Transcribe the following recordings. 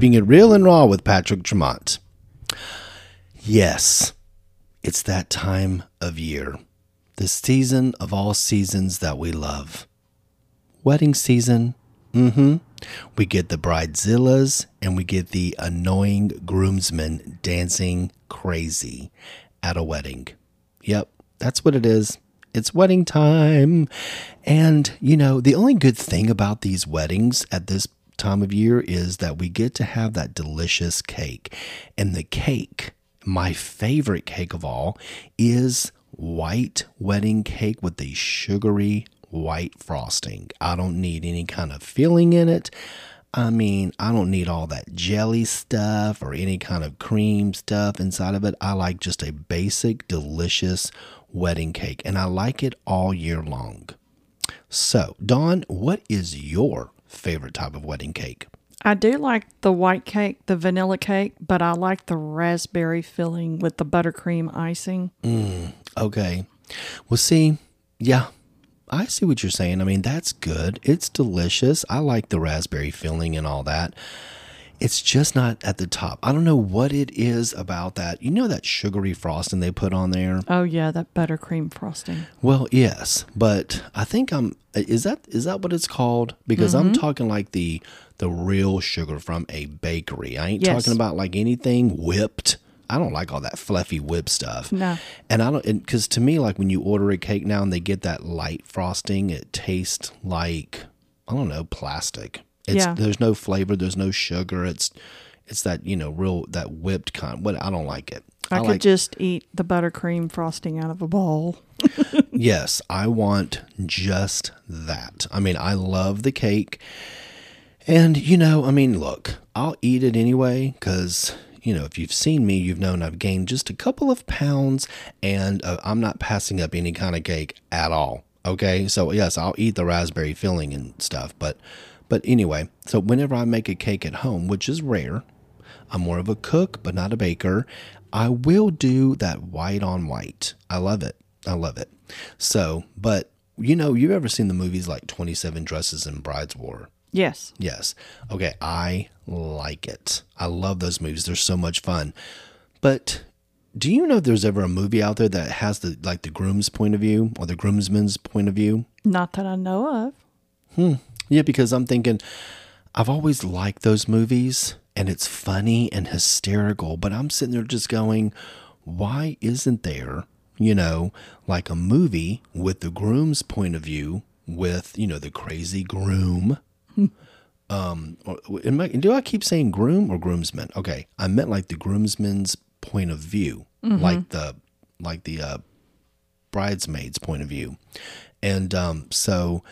Keeping It Real and Raw with Patrick Tremont. Yes, it's that time of year, the season of all seasons that we love. Wedding season. Mm hmm. We get the bridezillas and we get the annoying groomsmen dancing crazy at a wedding. Yep, that's what it is. It's wedding time. And, you know, the only good thing about these weddings at this time of year is that we get to have that delicious cake. And the cake, my favorite cake of all, is white wedding cake with the sugary white frosting. I don't need any kind of filling in it. I mean, I don't need all that jelly stuff or any kind of cream stuff inside of it. I like just a basic, delicious wedding cake, and I like it all year long. So, Don, what is your favorite type of wedding cake? I do like the white cake, the vanilla cake, but I like the raspberry filling with the buttercream icing. Mm, okay. Well, see, yeah, I see what you're saying. I mean, that's good. It's delicious. I like the raspberry filling and all that. It's just not at the top. I don't know what it is about that. You know that sugary frosting they put on there? Oh yeah, that buttercream frosting. Well, yes, but I think I'm is that is that what it's called? Because mm-hmm. I'm talking like the the real sugar from a bakery. I ain't yes. talking about like anything whipped. I don't like all that fluffy whip stuff. No. And I don't, because to me, like when you order a cake now and they get that light frosting, it tastes like, I don't know, plastic. It's, yeah. There's no flavor. There's no sugar. It's, it's that, you know, real, that whipped kind. What I don't like it. I, I could like, just eat the buttercream frosting out of a bowl. yes, I want just that. I mean, I love the cake. And, you know, I mean, look, I'll eat it anyway because you know, if you've seen me, you've known I've gained just a couple of pounds and uh, I'm not passing up any kind of cake at all. Okay. So, yes, I'll eat the raspberry filling and stuff. But, but anyway, so whenever I make a cake at home, which is rare, I'm more of a cook, but not a baker. I will do that white on white. I love it. I love it. So, but you know, you've ever seen the movies like 27 Dresses and Bride Wars? Yes. Yes. Okay. I like it. I love those movies. They're so much fun. But do you know if there's ever a movie out there that has the like the groom's point of view or the groomsman's point of view? Not that I know of. Hmm. Yeah, because I'm thinking I've always liked those movies and it's funny and hysterical, but I'm sitting there just going, why isn't there, you know, like a movie with the groom's point of view with, you know, the crazy groom um, I, do I keep saying groom or groomsman? Okay, I meant like the groomsman's point of view, mm-hmm. like the like the uh, bridesmaid's point of view, and um, so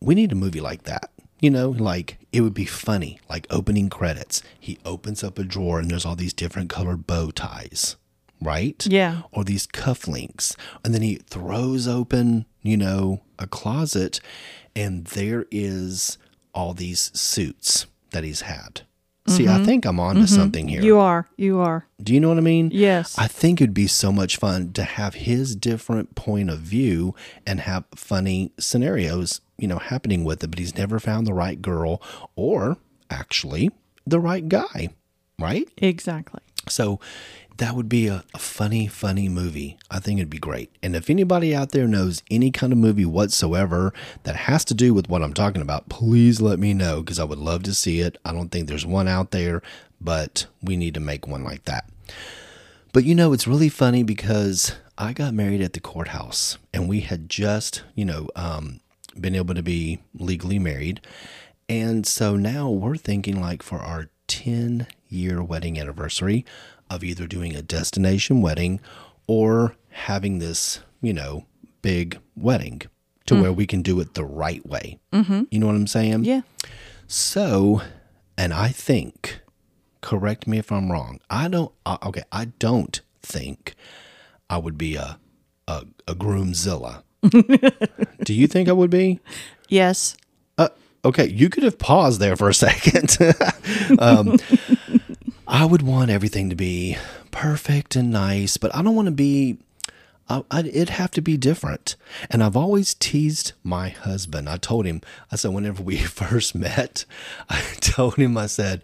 we need a movie like that. You know, like it would be funny, like opening credits. He opens up a drawer and there's all these different colored bow ties, right? Yeah. Or these cufflinks. And then he throws open, you know, a closet and there is all these suits that he's had. See, mm-hmm. I think I'm on to mm-hmm. something here. You are. You are. Do you know what I mean? Yes. I think it'd be so much fun to have his different point of view and have funny scenarios, you know, happening with it, but he's never found the right girl or actually the right guy, right? Exactly. So that would be a, a, funny, funny movie. I think it'd be great. And if anybody out there knows any kind of movie whatsoever that has to do with what I'm talking about, please let me know because I would love to see it. I don't think there's one out there, but we need to make one like that. But you know, it's really funny because I got married at the courthouse and we had just, you know, um, been able to be legally married. And so now we're thinking like for our 10 year wedding anniversary, of either doing a destination wedding or having this, you know, big wedding to mm. where we can do it the right way. Mm-hmm. You know what I'm saying? Yeah. So, and I think, correct me if I'm wrong. I don't. Uh, okay, I don't think I would be a a, a groomzilla. do you think I would be? Yes. Okay, you could have paused there for a second. um, I would want everything to be perfect and nice, but I don't want to be. I, I, it'd have to be different. And I've always teased my husband. I told him, I said, whenever we first met, I told him, I said,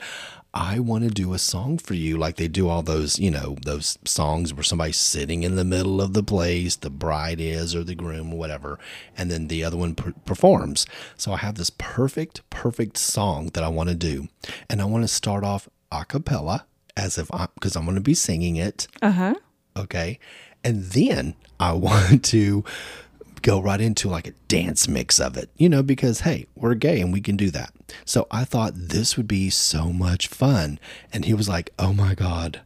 I want to do a song for you, like they do all those, you know, those songs where somebody's sitting in the middle of the place, the bride is, or the groom, or whatever, and then the other one per- performs. So I have this perfect, perfect song that I want to do. And I want to start off a cappella as if I'm, because I'm going to be singing it. Uh huh. Okay. And then I want to go right into like a dance mix of it, you know, because hey, we're gay and we can do that. So I thought this would be so much fun. And he was like, oh my God,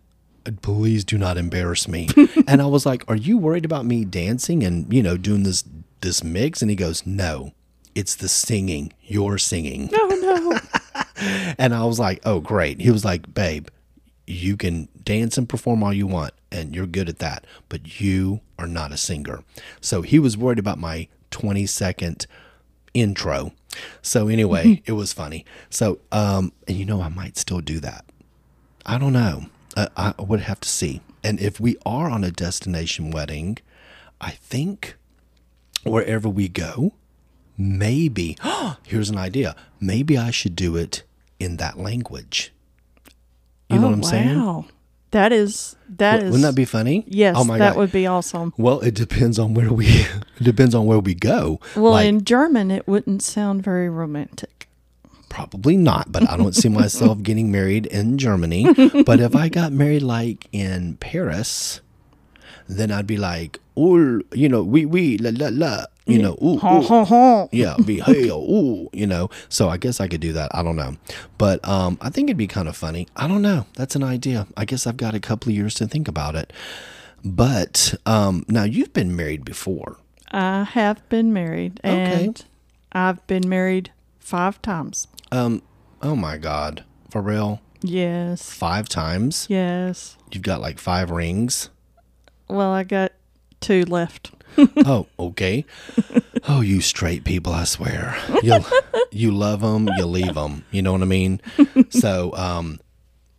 please do not embarrass me. and I was like, are you worried about me dancing and, you know, doing this, this mix? And he goes, no, it's the singing. You're singing. Oh no. And I was like, oh, great. He was like, babe, you can dance and perform all you want, and you're good at that, but you are not a singer. So he was worried about my 20 second intro. So anyway, it was funny. So, um, and you know, I might still do that. I don't know. I, I would have to see. And if we are on a destination wedding, I think wherever we go, maybe, here's an idea. Maybe I should do it in that language. You know Oh, what I'm saying? Wow. That is that is. Wouldn't that be funny? Yes, Oh my that god. would be awesome. well, it depends on where we. It depends on where we go. Well, like, in German, it wouldn't sound very romantic. probably not, but I don't see myself getting married in Germany. But if I got married like in Paris, then I'd be like, oh, you know, we we la la la, you know, ooh, ooh. ha ha. yeah, be hey, oh, ooh, you know. So I guess I could do that. I don't know, but um, I think it'd be kind of funny. I don't know. That's an idea. I guess I've got a couple of years to think about it. But um, now you've been married before. I have been married, Okay. and I've been married five times. Um, oh my God, for real, Yes. five times. Yes. You've got like five rings. Well, I got two left. oh, okay. Oh, you straight people, I swear. You you love them, you leave them. You know what I mean? So, um,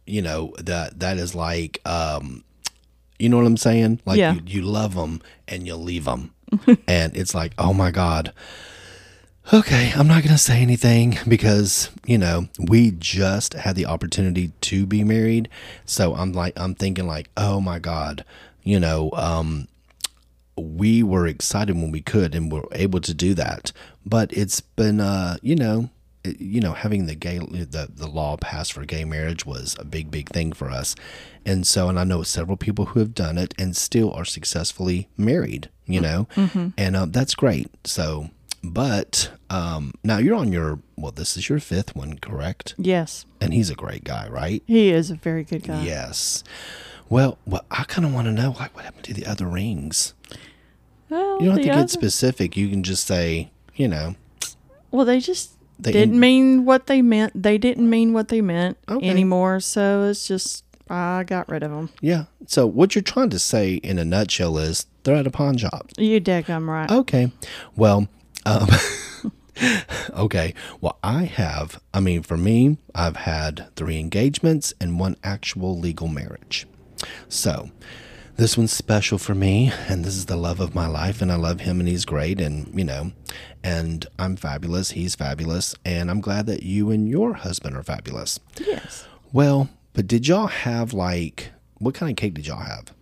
you know that that is like, um, you know what I'm saying? Like Yeah. you, you love them and you leave them, and it's like, oh my god. Okay, I'm not going to say anything because, you know, we just had the opportunity to be married. So I'm like, I'm thinking, like, oh my God, you know, um, we were excited when we could and were able to do that. But it's been, uh, you know, you know, having the gay the the law passed for gay marriage was a big big thing for us, and so and I know several people who have done it and still are successfully married. You know, and um, that's great. So, but um, now you're on your well, this is your fifth one, correct? Yes. And he's a great guy, right? He is a very good guy. Yes. Well, well, I kind of want to know like what happened to the other rings. Well, You don't have to other- get specific. You can just say, you know, Well, they just They- didn't mean what they meant. They didn't mean what they meant Okay. anymore. So it's just I got rid of them. yeah. So what you're trying to say in a nutshell is they're at a pawn shop. You daggum right. Okay. Well, um, okay. Well, I have, I mean, for me, I've had three engagements and one actual legal marriage. So this one's special for me, and this is the love of my life, and I love him, and he's great, and, you know, and I'm fabulous. He's fabulous, and I'm glad that you and your husband are fabulous. Yes. Well, but did y'all have like, what kind of cake did y'all have?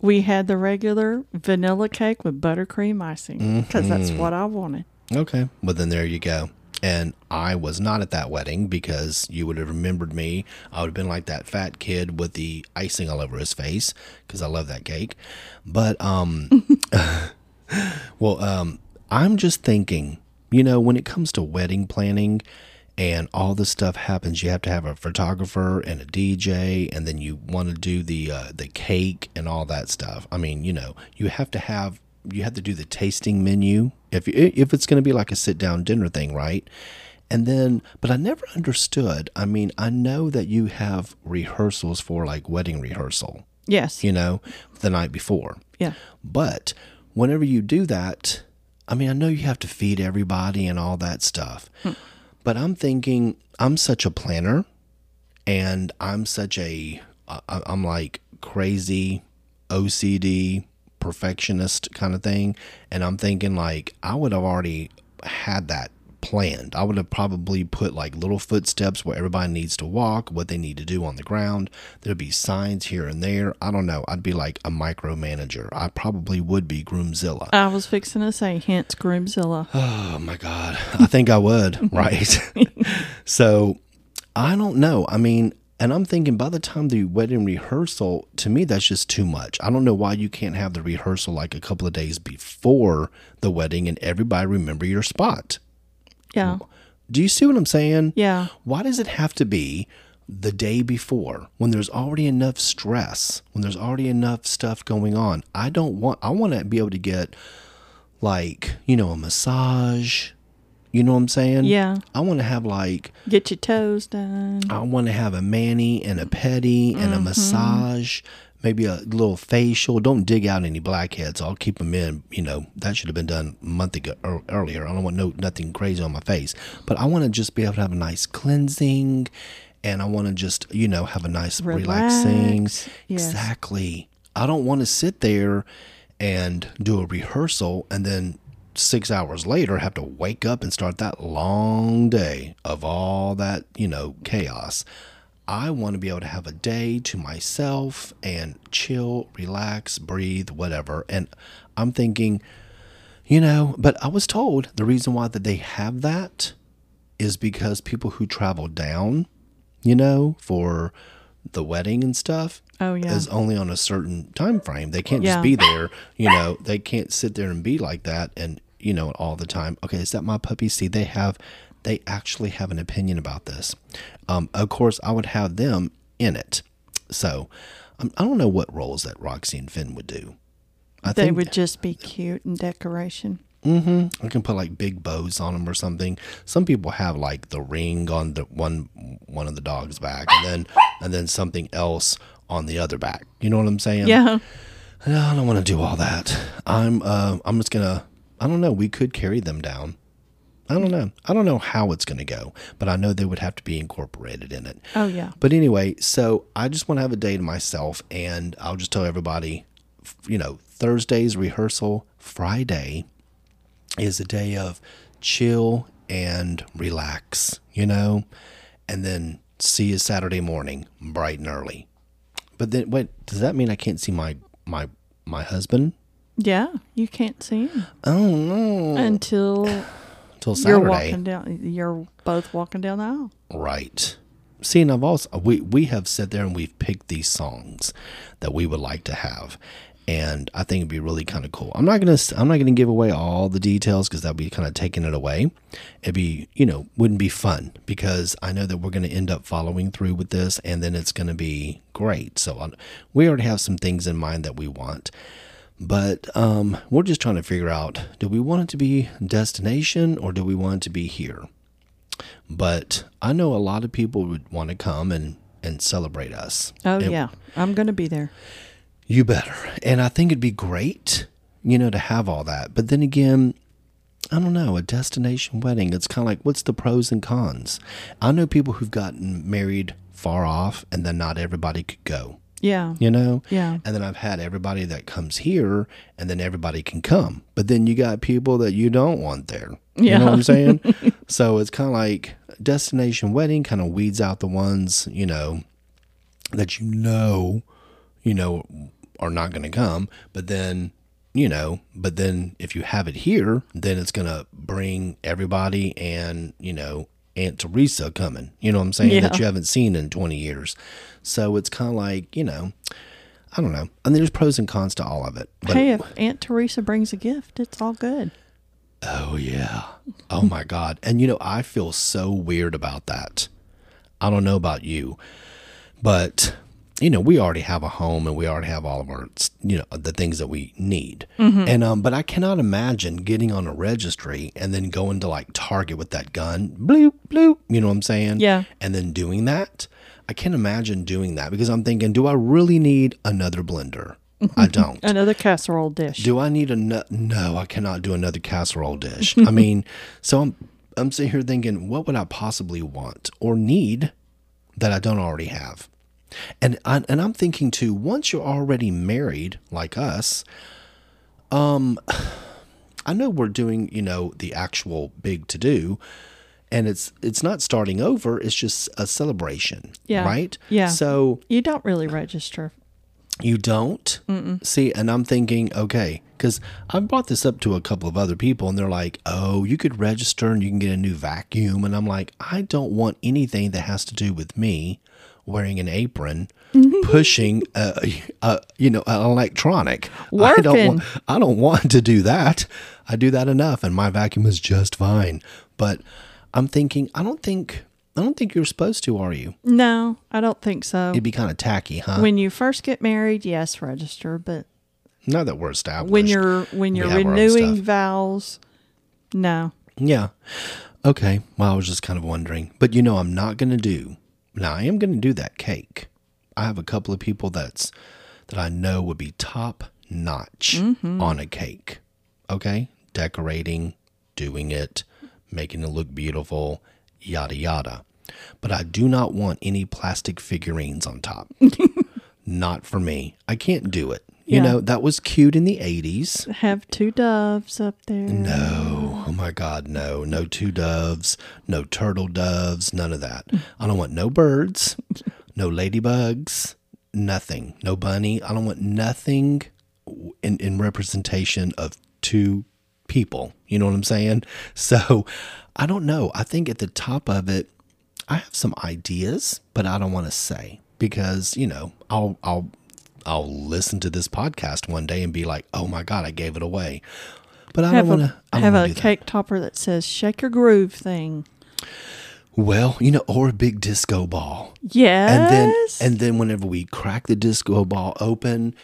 We had the regular vanilla cake with buttercream icing because that's Mm-hmm. what I wanted. Okay. Well, then there you go. And I was not at that wedding because you would have remembered me. I would have been like that fat kid with the icing all over his face because I love that cake. But, um, well, um, I'm just thinking, you know, when it comes to wedding planning and all this stuff happens, you have to have a photographer and a DJ, and then you want to do the uh, the cake and all that stuff. I mean, you know, you have to have you have to do the tasting menu if you, if it's going to be like a sit down dinner thing, right? And then, but I never understood. I mean, I know that you have rehearsals for like wedding rehearsal, Yes. you know, the night before. Yeah. But whenever you do that, I mean, I know you have to feed everybody and all that stuff. Hmm. But I'm thinking, I'm such a planner and I'm such a, I- I'm like crazy OCD perfectionist kind of thing. And I'm thinking, like, I would have already had that planned. I would have probably put like little footsteps where everybody needs to walk, what they need to do on the ground. There'd be signs here and there. I don't know. I'd be like a micromanager. I probably would be Groomzilla. I was fixing to say, hence Groomzilla. Oh my God. I think I would, right? so I don't know. I mean, and I'm thinking by the time the wedding rehearsal, to me, that's just too much. I don't know why you can't have the rehearsal like a couple of days before the wedding and everybody remember your spot. Yeah. Do you see what I'm saying? Yeah. Why does it have to be the day before when there's already enough stress, when there's already enough stuff going on? I don't want, I want to be able to get like, you know, a massage. You know what I'm saying? Yeah. I want to have like, Get your toes done. I want to have a mani and a pedi and a mm-hmm. massage, maybe a little facial. Don't dig out any blackheads. I'll keep them in. You know that should have been done a month ago or earlier. I don't want no nothing crazy on my face, but I want to just be able to have a nice cleansing, and I want to just you know have a nice relaxing. Yes. Exactly. I don't want to sit there and do a rehearsal and then six hours later have to wake up and start that long day of all that, you know, chaos. I want to be able to have a day to myself and chill, relax, breathe, whatever. And I'm thinking, you know, but I was told the reason why that they have that is because people who travel down, you know, for the wedding and stuff Oh, yeah. is only on a certain time frame. They can't Yeah. just be there, you know, they can't sit there and be like that and, you know, all the time. Okay, is that my puppy? See, they have they actually have an opinion about this. Um, of course, I would have them in it. So, um, I don't know what roles that Roxy and Finn would do. I think they think would just be cute and decoration. I can put like big bows on them or something. Some people have like the ring on the one one of the dog's back, and then and then something else on the other back. You know what I'm saying? Yeah. I don't want to do all that. I'm uh, I'm just gonna. I don't know. We could carry them down. I don't know. I don't know how it's gonna go, but I know they would have to be incorporated in it. Oh, yeah. But anyway, so I just want to have a day to myself, and I'll just tell everybody, you know, Thursday's rehearsal, Friday is a day of chill and relax, you know, and then see you Saturday morning, bright and early. But then, wait, does that mean I can't see my my my husband? Yeah. You can't see him Oh no, until until Saturday, you're walking down. You're both walking down the aisle. Right. See, and I've also we we have sat there and we've picked these songs that we would like to have, and I think it'd be really kind of cool. I'm not gonna I'm not gonna give away all the details because that'd be kind of taking it away. It'd be you know wouldn't be fun because I know that we're gonna end up following through with this, and then it's gonna be great. So um, we already have some things in mind that we want. But um, we're just trying to figure out: do we want it to be destination or do we want it to be here? but I know a lot of people would want to come and and celebrate us. Oh, And yeah. I'm going to be there. You better. And I think it'd be great, you know, to have all that. But then again, I don't know, a destination wedding, it's kind of like what's the pros and cons? I know people who've gotten married far off and then not everybody could go, Yeah. you know? Yeah. And then I've had everybody that comes here and then everybody can come. But then you got people that you don't want there. You know what I'm saying? so it's kind of like destination wedding kind of weeds out the ones, you know, that you know, you know, are not going to come. But then, you know, but then if you have it here, then it's going to bring everybody and, you know, Aunt Teresa coming, you know what I'm saying, that you haven't seen in 20 years. So it's kind of like, you know, I don't know. And there's pros and cons to all of it. But hey, if Aunt Teresa brings a gift, it's all good. Oh yeah. Oh my god. And you know, I feel so weird about that. I don't know about you, but you know, we already have a home and we already have all of our, you know, the things that we need. And um, but I cannot imagine getting on a registry and then going to like Target with that gun, bloop bloop. You know what I'm saying? Yeah. And then doing that. I can't imagine doing that because I'm thinking, do I really need another blender? I don't. Another casserole dish. Do I need a no? No, I cannot do another casserole dish. I mean, so I'm I'm sitting here thinking, what would I possibly want or need that I don't already have? And I, and I'm thinking too. Once you're already married, like us, um, I know we're doing, you know, the actual big to do, and it's it's not starting over. It's just a celebration, Yeah. right? Yeah. So You don't really register. you don't see, and I'm thinking, okay, because I brought this up to a couple of other people, and they're like, "Oh, you could register and you can get a new vacuum," and I'm like, I don't want anything that has to do with me wearing an apron, mm-hmm. pushing, a, a, you know, an electronic. I don't want. I don't want to do that. I do that enough, and my vacuum is just fine. But I'm thinking, I don't think, I don't think you're supposed to, are you? No, I don't think so. It'd be kind of tacky, huh? when you first get married, yes, register. But Not that we're established. when you're when you're have our own renewing vows, no. Yeah. Okay. Well, I was just kind of wondering. But you know, I'm not going to do. Now, I am going to do that cake. I have a couple of people that's that I know would be top notch mm-hmm. on a cake. Okay? Decorating, doing it, making it look beautiful, yada yada. But I do not want any plastic figurines on top. not for me. I can't do it. You Yeah. know, that was cute in the 80s. Have two doves up there. No. Oh my God, no. No two doves, no turtle doves, none of that. I don't want no birds, no ladybugs, nothing. No bunny. I don't want nothing in, in representation of two people. You know what I'm saying? So I don't know. I think at the top of it, I have some ideas, but I don't want to say because, you know, I'll, I'll, I'll listen to this podcast one day and be like, "Oh my god, I gave it away." But I Have don't want to. Have a do that. cake topper that says "Shake Your Groove" thing. Well, you know, or a big disco ball, Yes. and then and then whenever we crack the disco ball open,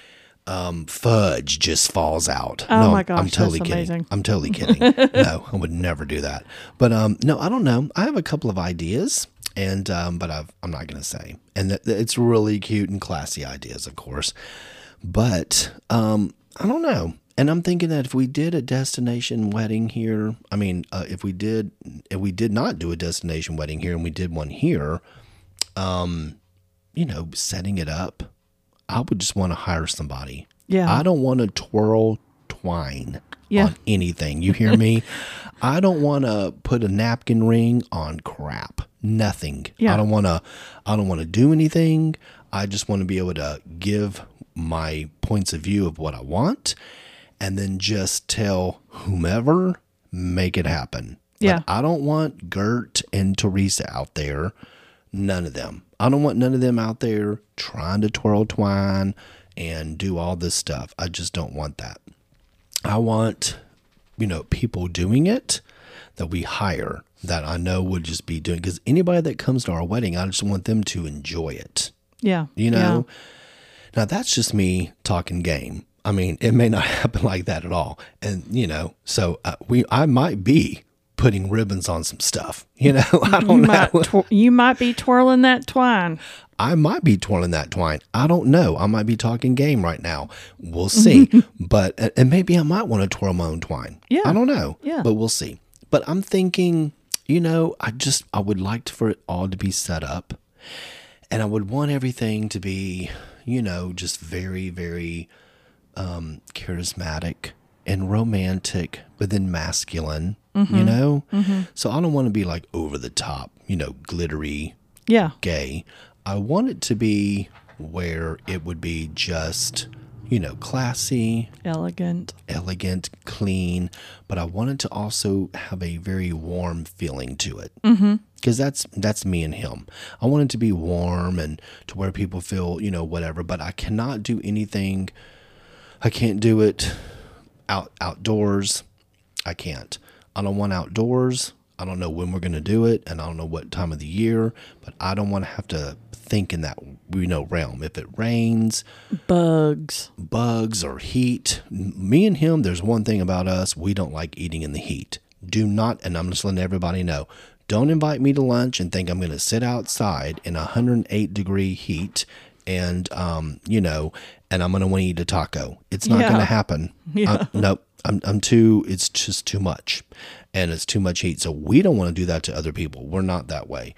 um, fudge just falls out. Oh no, my gosh, I'm that's totally kidding. amazing. I'm totally kidding. no, I would never do that. But um, no, I don't know. I have a couple of ideas, and um, but I've, I'm not going to say. And th- it's really cute and classy ideas, of course. But um, I don't know. And I'm thinking that if we did a destination wedding here, I mean, uh, if we did, if we did not do a destination wedding here, and we did one here, um, you know, setting it up, I would just want to hire somebody. Yeah. I don't want to twirl twine Yeah. on anything. You hear me? I don't want to put a napkin ring on crap. Nothing. Yeah. I don't want to. I don't want to do anything. I just want to be able to give my points of view of what I want, and then just tell whomever make it happen. Yeah. I don't want Gert and Teresa out there. None of them. I don't want none of them out there trying to twirl twine and do all this stuff. I just don't want that. I want, you know, people doing it that we hire that I know would just be doing because anybody that comes to our wedding, I just want them to enjoy it. yeah. You know? Now that's just me talking game. I mean, it may not happen like that at all. And, you know, so uh, we I might be putting ribbons on some stuff. You know, I don't might know. tw- you might be twirling that twine. I might be twirling that twine. I don't know. I might be talking game right now. We'll see. but and maybe I might want to twirl my own twine. Yeah. I don't know. Yeah. But we'll see. But I'm thinking, you know, I just I would like for it all to be set up. And I would want everything to be, you know, just very, very um charismatic and romantic, but then masculine, you know? So I don't want to be like over the top, you know, glittery, Yeah. gay. I want it to be where it would be just, you know, classy, Elegant. elegant, clean, but I wanted to also have a very warm feeling to it. Mm-hmm. Because that's that's me and him. I want it to be warm and to where people feel, you know, whatever. But I cannot do anything. I can't do it out outdoors. I can't. I don't want outdoors. I don't know when we're going to do it, and I don't know what time of the year. But I don't want to have to think in that you know realm. If it rains, Bugs. bugs or heat. Me and him, there's one thing about us, we don't like eating in the heat. Do not, and I'm just letting everybody know, don't invite me to lunch and think I'm going to sit outside in 108 degree heat and, um, you know, and I'm going to want to eat a taco. It's not Yeah. going to happen. Uh, nope. I'm, I'm too, it's just too much and it's too much heat. So we don't want to do that to other people. We're not that way.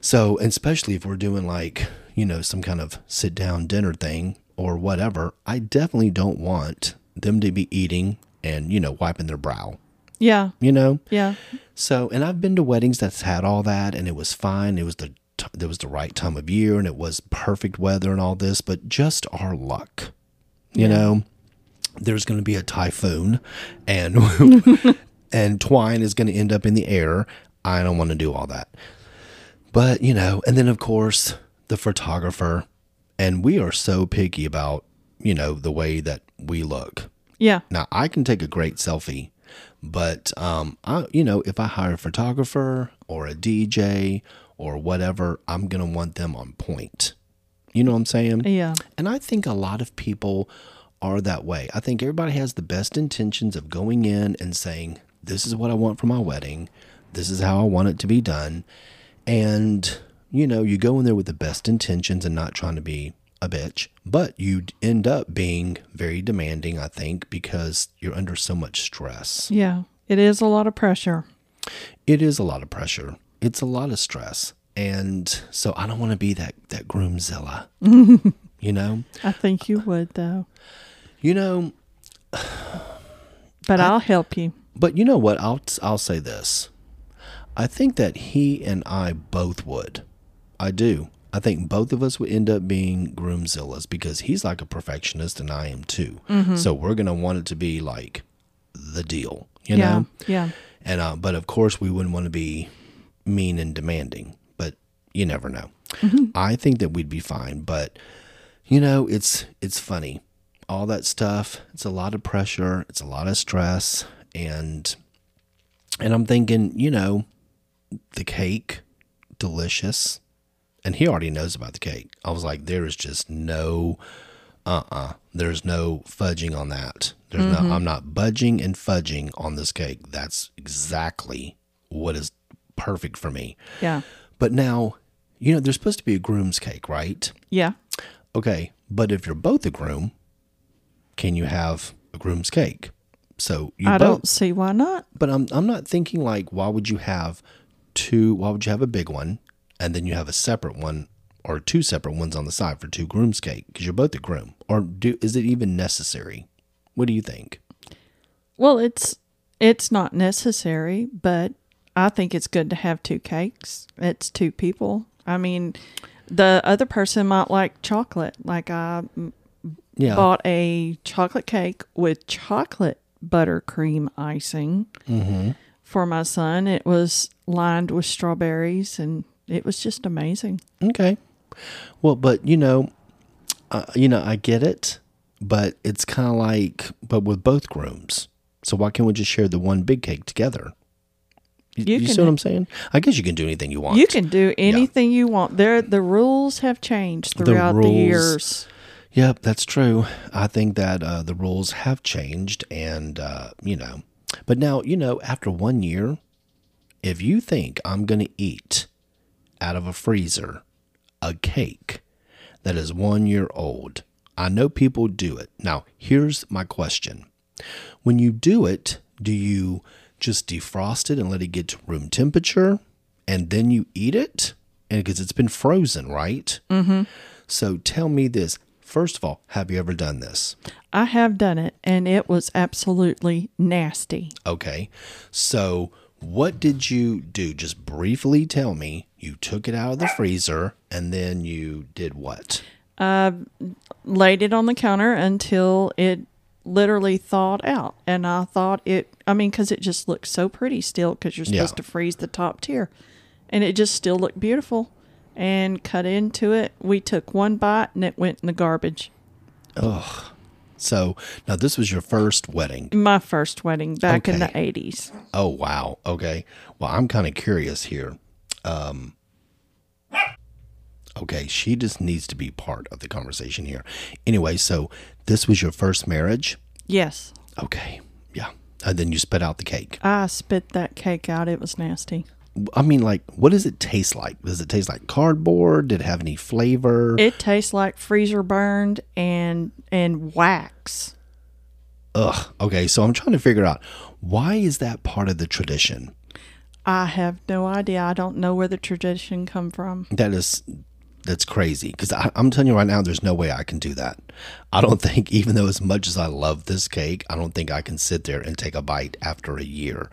So, especially if we're doing like, you know, some kind of sit down dinner thing or whatever, I definitely don't want them to be eating and, you know, wiping their brow, Yeah. you know? Yeah. So, and I've been to weddings that's had all that, and it was fine. It was the t- there was the right time of year, and it was perfect weather and all this. But just our luck, you know, there's going to be a typhoon, and and twine is going to end up in the air. I don't want to do all that. But you know, and then of course the photographer, and we are so picky about you know the way that we look. Yeah. Now I can take a great selfie, but um, I you know if I hire a photographer or a DJ or whatever, I'm gonna want them on point. You know what I'm saying? Yeah. And I think a lot of people are that way. I think everybody has the best intentions of going in and saying, "This is what I want for my wedding. This is how I want it to be done." And you know, you go in there with the best intentions and not trying to be a bitch, but you end up being very demanding, I think, because you're under so much stress. Yeah. It is a lot of pressure. It is a lot of pressure. It's a lot of stress. And so I don't want to be that that groomzilla. you know? I think you would though. You know, But I, will help you. But you know what? I'll I'll say this. I think that he and I both would. I do. I think both of us would end up being groomzillas because he's like a perfectionist and I am too. So we're gonna want it to be like the deal, you yeah. know. Yeah. And uh, but of course we wouldn't want to be mean and demanding. But you never know. I think that we'd be fine. But you know, it's it's funny. All that stuff. It's a lot of pressure. It's a lot of stress. And and I'm thinking, you know, the cake, delicious. And he already knows about the cake. I was like, there is just no uh uh There's no fudging on that. There's no I'm not budging and fudging on this cake. That's exactly what is perfect for me. Yeah. But now, you know, there's supposed to be a groom's cake, right? Yeah. Okay, but if you're both a groom, can you have a groom's cake? So you I both don't see why not. but I'm I'm not thinking like why would you have two why would you have a big one and then you have a separate one or two separate ones on the side for two groom's cake because you're both a groom or do is it even necessary? What do you think? Well, it's it's not necessary, but I think it's good to have two cakes. It's two people. I mean, the other person might like chocolate. Like I Yeah. bought a chocolate cake with chocolate buttercream icing mm-hmm. For my son. It was lined with strawberries, and it was just amazing. Okay. Well, but you know, uh, you know, I get it, but it's kind of like, but with both grooms. So why can't we just share the one big cake together? You, You you can- see what I'm saying? I guess you can do anything you want. You can do anything you want. There, the rules have changed throughout the, rules- years. Yep, that's true. I think that uh, the rules have changed, and uh, you know, but now you know, after one year, if you think I'm going to eat out of a freezer a cake that is one year old, I know people do it. Now, here's my question: When you do it, do you just defrost it and let it get to room temperature, and then you eat it? And because it's been frozen, right? Mm-hmm. So tell me this. First of all, have you ever done this? I have done it, and it was absolutely nasty. Okay. So what did you do? Just briefly tell me. You took it out of the freezer and then you did what? I laid it on the counter until it literally thawed out, and I thought it. I mean, because it just looked so pretty still, because you're supposed Yeah. to freeze the top tier, and it just still looked beautiful. And cut into it. We took one bite, and it went in the garbage. Ugh. So now this was your first wedding. My first wedding back in the eighties. Oh wow. Okay. Well, I'm kind of curious here. Um Okay, she just needs to be part of the conversation here. Anyway, so this was your first marriage? Yes, Okay. Yeah. And then you spit out the cake. I spit that cake out. It was nasty. I mean, like, what does it taste like? Does it taste like cardboard? Did it have any flavor? It tastes like freezer burned and and wax. Ugh. Okay, so I'm trying to figure out why is that part of the tradition? I have no idea. I don't know where the tradition come from. That is that's crazy because I'm telling you right now, there's no way I can do that. I don't think, even though as much as I love this cake, I don't think I can sit there and take a bite after a year.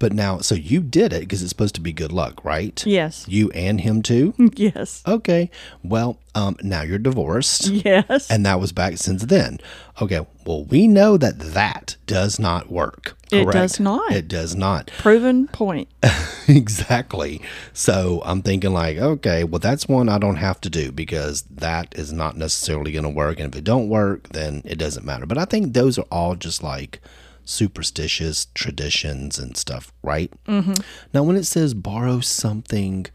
But now, so you did it because it's supposed to be good luck, right? Yes. You and him too? Yes. Okay. Well, um, now you're divorced. Yes. And that was back since then. Okay. Well, we know that that does not work. It does not. It does not. Proven point. exactly. So I'm thinking, like, okay, well, that's one I don't have to do because that is not necessarily going to work. And if it don't work, then it doesn't matter. But I think those are all just like superstitious traditions and stuff, right? Mm-hmm. Now, when it says borrow something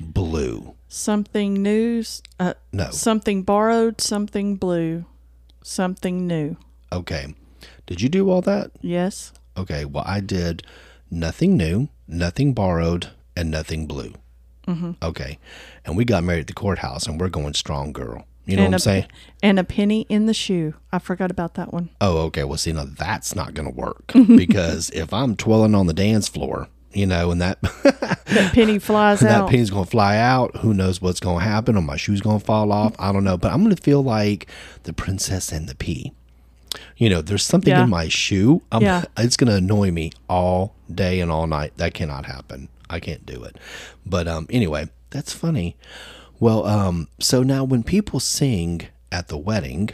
blue, Something new. Uh, No. Something borrowed. Something blue. Something new. okay. Did you do all that? Yes. Okay. Well, I did nothing new, nothing borrowed, and nothing blue. Mm-hmm. Okay. And we got married at the courthouse and we're going strong, girl. You know and what I'm a, saying? And a penny in the shoe. I forgot about that one. Oh, okay. Well, see, now that's not going to work because if I'm twirling on the dance floor, you know, and that That penny flies out. that penny's going to fly out, who knows what's going to happen, or my shoe's going to fall off. I don't know, but I'm going to feel like the princess and the pea. You know, there's something Yeah. in my shoe. I'm, Yeah. It's going to annoy me all day and all night. That cannot happen. I can't do it. But um, anyway, that's funny. Well, um, so now when people sing at the wedding,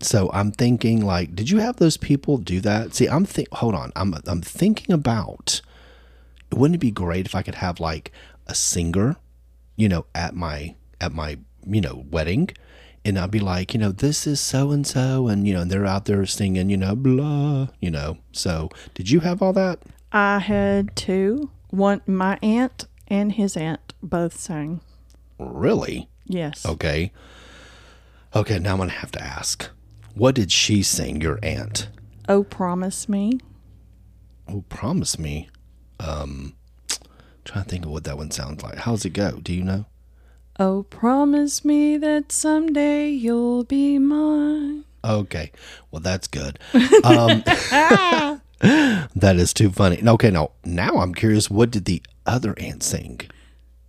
so I'm thinking like, did you have those people do that? See, I'm think. Hold on, I'm I'm thinking about. Wouldn't it be great if I could have like a singer, you know, at my at my you know wedding, and I'd be like, you know, this is so and so, and you know, and they're out there singing, you know, blah, you know. So, did you have all that? I had two. One, my aunt and his aunt both sang. Really? Yes. Okay. Okay, now I'm gonna have to ask. What did she sing, your aunt? Oh, promise me. Oh, promise me. Um, trying to think of what that one sounds like. How's it go? Do you know? Oh, promise me that someday you'll be mine. Okay, well that's good. Um, that is too funny. Okay, now now I'm curious. What did the other aunt sing?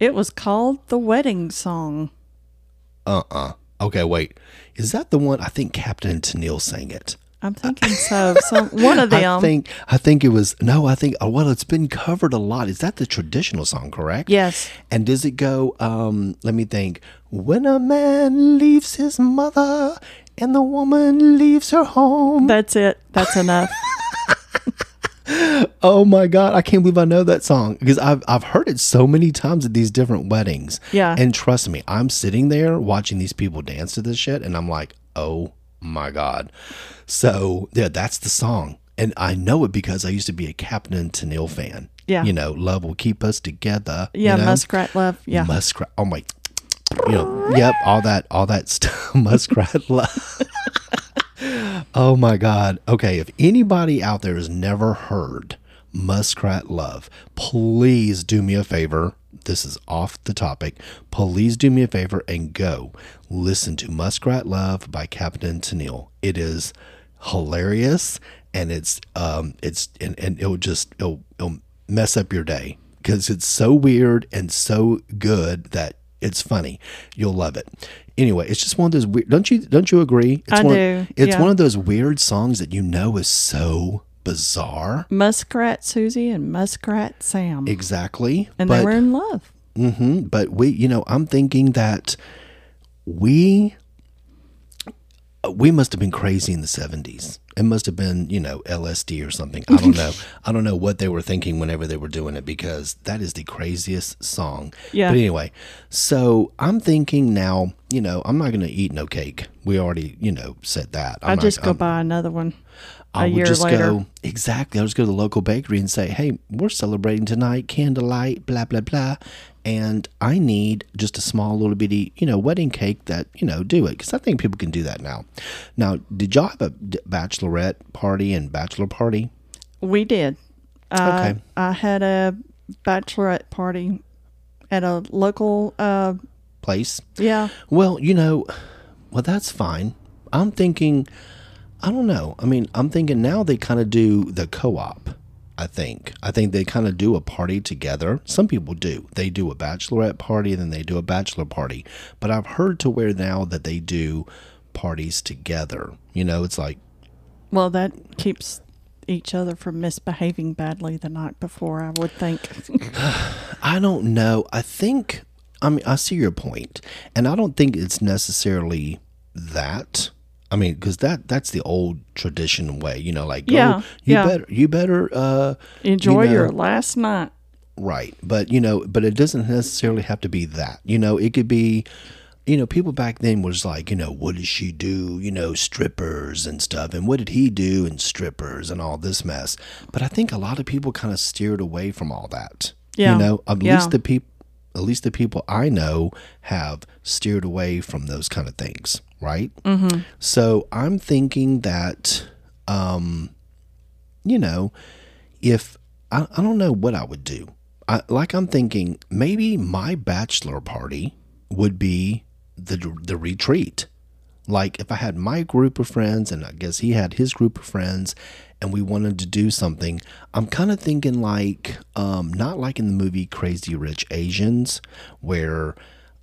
It was called the wedding song. Uh uh Okay, wait. Is that the one? I think Captain Tennille sang it. I'm thinking so. Some one of them. I think I think it was no. I think oh, well, it's been covered a lot. Is that the traditional song? Correct. yes. And does it go? Um, let me think. When a man leaves his mother and the woman leaves her home. That's it. That's enough. oh my God, I can't believe I know that song because I've I've heard it so many times at these different weddings. Yeah. And trust me, I'm sitting there watching these people dance to this shit, and I'm like, oh my God. So yeah, that's the song. And I know it because I used to be a Captain Tennille fan. Yeah. You know, love will keep us together. Yeah, you know? muskrat love. Yeah. Muskrat. Oh my. You know, yep, all that, all that stuff. Muskrat love. oh my God. Okay, if anybody out there has never heard Muskrat Love, please do me a favor. This is off the topic. Please do me a favor and go listen to Muskrat Love by Captain Tennille. It is hilarious and it's um it's and, and it'll just it'll, it'll mess up your day because it's so weird and so good that it's funny. You'll love it. Anyway, it's just one of those weird. Don't you? Don't you agree? It's I one, do, It's yeah. one of those weird songs that you know is so bizarre. Muskrat Susie and Muskrat Sam. Exactly. and but, they were in love. hmm but we, you know, I'm thinking that we we must have been crazy in the 70s. It must have been, you know, LSD or something. I don't know. I don't know what they were thinking whenever they were doing it because that is the craziest song. Yeah. But anyway, so I'm thinking now, you know, I'm not going to eat no cake. We already, you know, said that. I'm I not- just go I'm- buy another one I would just later. go exactly. I would just go to the local bakery and say, "Hey, we're celebrating tonight, candlelight, blah blah blah, and I need just a small little bitty, you know, wedding cake that you know do it because I think people can do that now." Now, did y'all have a bachelorette party and bachelor party? We did. Uh, Okay. I had a bachelorette party at a local. Uh, Place? yeah, Well, you know, well that's fine. I'm thinking, I don't know. I mean, I'm thinking now they kind of do the co-op. I think. I think they kind of do a party together. Some people do. They do a bachelorette party, and then they do a bachelor party. But I've heard to where now that they do parties together. You know, it's like, Well, that keeps each other from misbehaving badly the night before, I would think. I don't know. I think, I mean, I see your point, and I don't think it's necessarily that. I mean, because that that's the old tradition way, you know, like Yeah, oh, you yeah. better you better uh Enjoy You know- your last night. Right. But, you know, but it doesn't necessarily have to be that. You know, it could be, you know, people back then was like, you know, what did she do? You know, strippers and stuff. And what did he do? And strippers and all this mess. But I think a lot of people kind of steered away from all that. Yeah. You know, at Yeah. least the people. At least the people I know have steered away from those kind of things, right? Mm-hmm. So I'm thinking that, um, you know, if I, I don't know what I would do. I, like I'm thinking maybe my bachelor party would be the the retreat. Like if I had my group of friends and I guess he had his group of friends and we wanted to do something, I'm kind of thinking like um not like in the movie Crazy Rich Asians where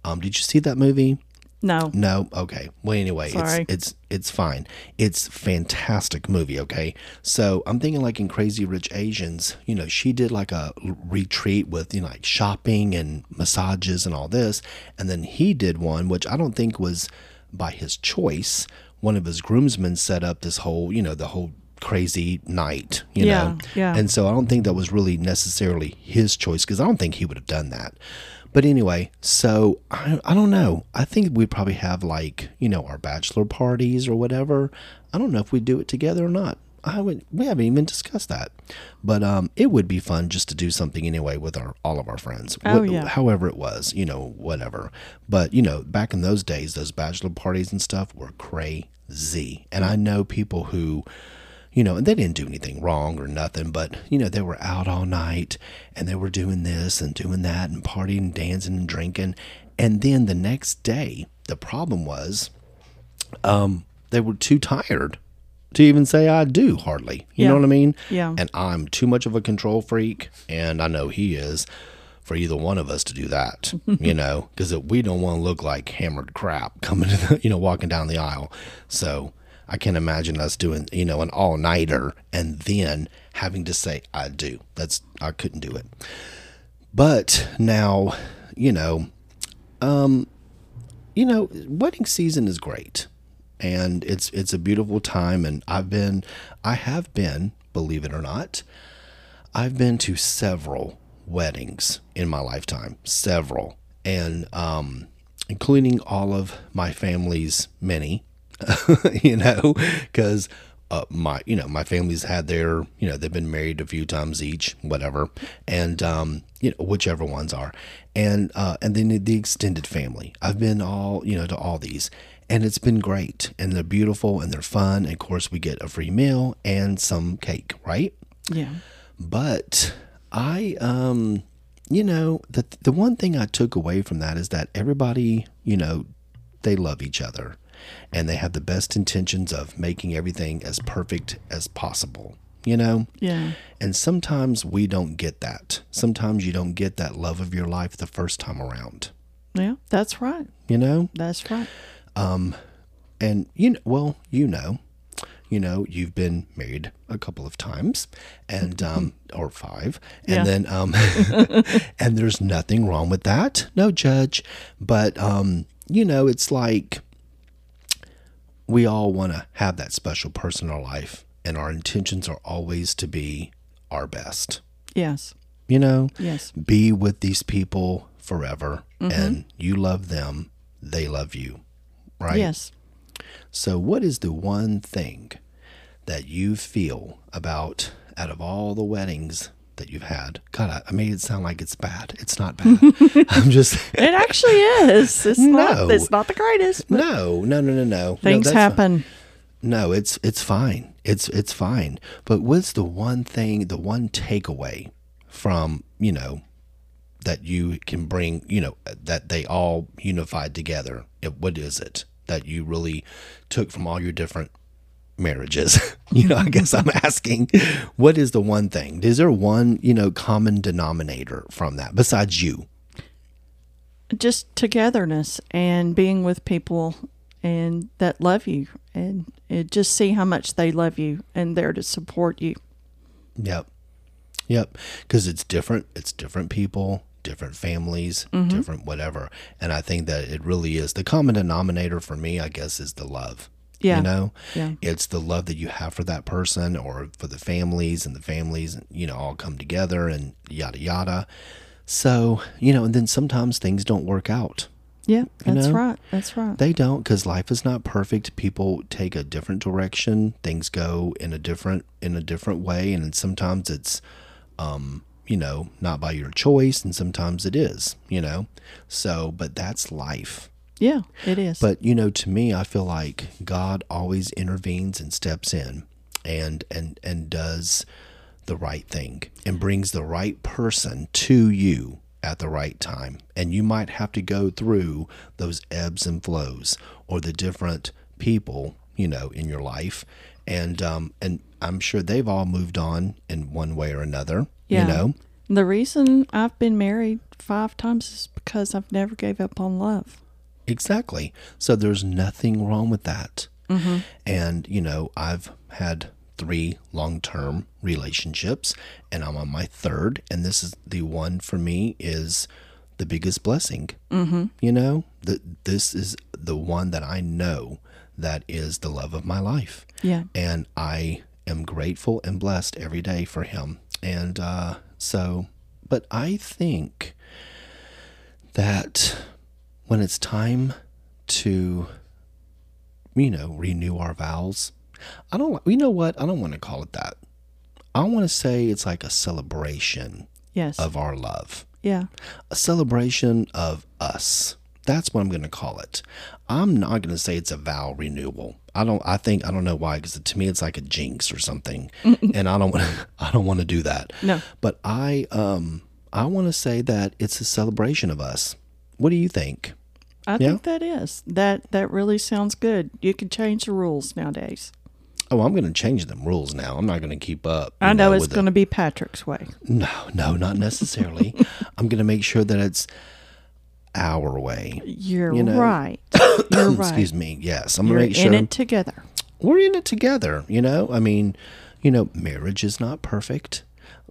um did you see that movie? No. No. Okay. Well, anyway, Sorry. it's it's it's fine. It's fantastic movie. Okay. So I'm thinking like in Crazy Rich Asians, you know, she did like a retreat with you know like shopping and massages and all this, and then he did one which I don't think was by his choice. One of his groomsmen set up this whole you know the whole crazy night. You Yeah, know. yeah. And so I don't think that was really necessarily his choice because I don't think he would have done that. But anyway, so I, I don't know. I think we'd probably have like, you know, our bachelor parties or whatever. I don't know if we'd do it together or not. I would we haven't even discussed that. But um it would be fun just to do something anyway with our all of our friends. Oh, Wh- yeah. However it was, you know, whatever. But, you know, back in those days, those bachelor parties and stuff were crazy. And I know people who you know, and they didn't do anything wrong or nothing, but you know, they were out all night and they were doing this and doing that and partying and dancing and drinking. And then the next day, the problem was um they were too tired to even say I do hardly. You Yeah. know what I mean? Yeah. And I'm too much of a control freak and I know he is for either one of us to do that, you know, because we don't want to look like hammered crap coming to the, you know, walking down the aisle. So I can't imagine us doing, you know, an all nighter and then having to say, I do. That's, I couldn't do it. But now, you know, um, you know, wedding season is great and it's it's a beautiful time and I've been I have been, believe it or not, I've been to several weddings in my lifetime, several. And um including all of my family's many, you know, cuz uh, my you know my family's had their you know they've been married a few times each whatever and um you know whichever ones are. And uh and then the extended family. I've been all you know to all these and it's been great and they're beautiful and they're fun and of course we get a free meal and some cake right? Yeah. but I, um, you know, the the one thing I took away from that is that everybody, you know, they love each other, and they have the best intentions of making everything as perfect as possible. You know, Yeah. and sometimes we don't get that. Sometimes you don't get that love of your life the first time around. Yeah. That's right. You know, That's right. Um and you know, well, you know, you know, you've been married a couple of times, and um, or five, and Yeah. then um, and there's nothing wrong with that, no judge, but um, you know, it's like we all want to have that special person in our life, and our intentions are always to be our best. Yes. You know, Yes. be with these people forever, mm-hmm. and you love them, they love you, right? Yes. So, what is the one thing that you feel about out of all the weddings that you've had? God, I, made it sound like it's bad. It's not bad. I'm just It actually is. It's not. It's not the greatest. No, no, no, no, no. things no, happen. No, it's it's fine. It's it's fine. But what's the one thing, the one takeaway from you know that you can bring, you know, that they all unified together? It- What is it that you really took from all your different marriages. you know, I guess I'm asking, what is the one thing? Is there one, you know, common denominator from that besides you? Just togetherness and being with people and that love you and it just see how much they love you and there to support you. Yep. Yep. Because it's different. It's different people, different families, mm-hmm. different whatever. And I think that it really is the common denominator for me, I guess, is the love. Yeah. You know, Yeah. it's the love that you have for that person or for the families and the families, you know, all come together and yada, yada. So, you know, and then sometimes things don't work out. Yeah, You that's know? right. That's right. They don't because life is not perfect. People take a different direction. Things go in a different in a different way, and sometimes it's, um, you know, not by your choice, and sometimes it is. You know, so but that's life. Yeah, it is. But you know, to me, I feel like God always intervenes and steps in, and and and does the right thing and brings the right person to you at the right time. And you might have to go through those ebbs and flows or the different people, you know, in your life. And um and I'm sure they've all moved on in one way or another. Yeah. You know? the reason I've been married five times is because I've never gave up on love. Exactly. So there's nothing wrong with that. Mm-hmm. And, you know, I've had three long term relationships and I'm on my third. And this is the one for me is the biggest blessing. Mm-hmm. You know, that this is the one that I know that is the love of my life. Yeah. And I am grateful and blessed every day for him. And uh, so, but I think that when it's time to, you know, renew our vows, I don't, you know what? I don't want to call it that. I want to say it's like a celebration Yes. of our love yeah. a celebration of us. That's what I'm going to call it. I'm not going to say it's a vow renewal. I don't. I think I don't know why because to me it's like a jinx or something, and I don't want. I don't want to do that. No. But I um I want to say that it's a celebration of us. What do you think? I Yeah. think that is. That that really sounds good. You can change the rules nowadays. Oh, I'm going to change them rules now. I'm not going to keep up. I know it's going to be Patrick's way. No, no, not necessarily. I'm going to make sure that it's our way. You're You know, right. You're right. Excuse me. Yes, I'm going to make sure We're in it together. we're in it together. You know, I mean, you know, marriage is not perfect.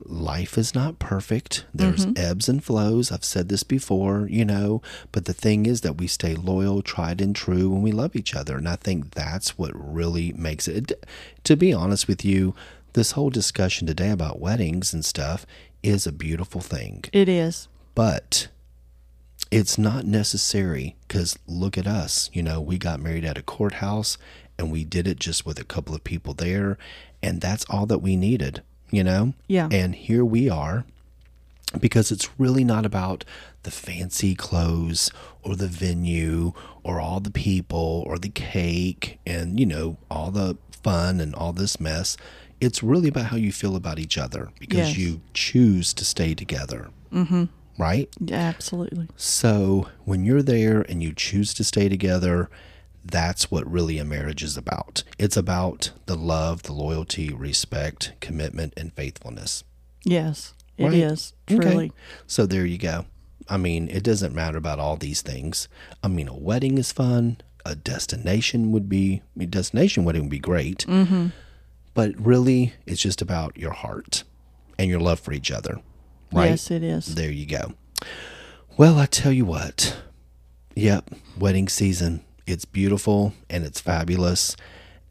Life is not perfect. There's mm-hmm. ebbs and flows. I've said this before, you know, but the thing is that we stay loyal, tried and true, when we love each other. And I think that's what really makes it. To be honest with you, this whole discussion today about weddings and stuff is a beautiful thing It is. but it's not necessary because look at us you know we got married at a courthouse and we did it just with a couple of people there and that's all that we needed you know Yeah. and here we are because it's really not about the fancy clothes or the venue or all the people or the cake and you know all the fun and all this mess it's really about how you feel about each other because Yes. you choose to stay together mm-hmm. right Yeah, absolutely. so when you're there and you choose to stay together, that's what really a marriage is about. It's about the love, the loyalty, respect, commitment, and faithfulness. Yes, it Right. is. Okay. Truly. So there you go. I mean, it doesn't matter about all these things. I mean, a wedding is fun. A destination would be a destination wedding would be great. Mm-hmm. But really, it's just about your heart and your love for each other. Right? Yes, it is. There you go. Well, I tell you what. Yep, wedding season. It's beautiful and it's fabulous.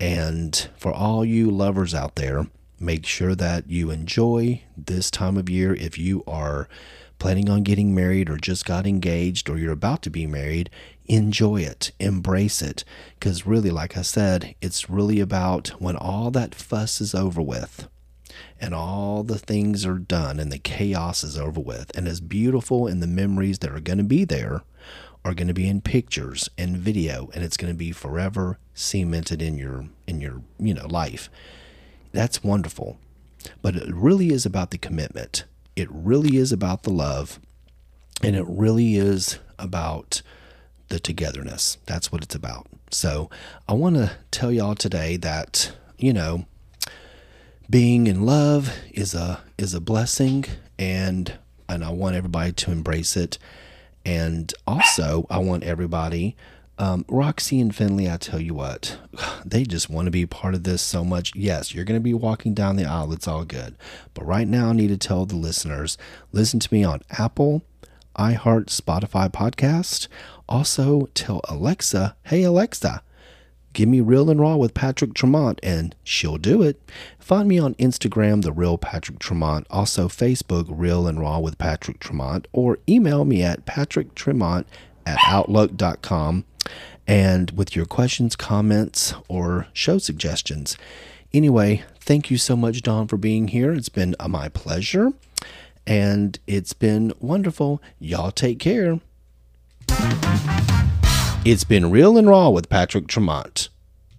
And for all you lovers out there, make sure that you enjoy this time of year. If you are planning on getting married or just got engaged or you're about to be married, enjoy it, embrace it. Because really, like I said, it's really about when all that fuss is over with and all the things are done and the chaos is over with and as beautiful and the memories that are going to be there are going to be in pictures and video and it's going to be forever cemented in your in your you know life that's wonderful but it really is about the commitment it really is about the love and it really is about the togetherness. That's what it's about. So I want to tell y'all today that you know, being in love is a is a blessing and and I want everybody to embrace it. And also, I want everybody um, Roxy and Finley, I tell you what, they just want to be part of this so much. Yes, you're going to be walking down the aisle. It's all good. But right now, I need to tell the listeners listen to me on Apple, iHeart, Spotify podcast. Also, tell Alexa, hey, Alexa, give me Real and Raw with Patrick Tremont, and she'll do it. Find me on Instagram, The Real Patrick Tremont. Also, Facebook, Real and Raw with Patrick Tremont, or email me at patricktremont at outlook.com and with your questions, comments, or show suggestions. Anyway, thank you so much, Don, for being here. It's been my pleasure and it's been wonderful. Y'all take care. It's been real and raw with Patrick Tremont.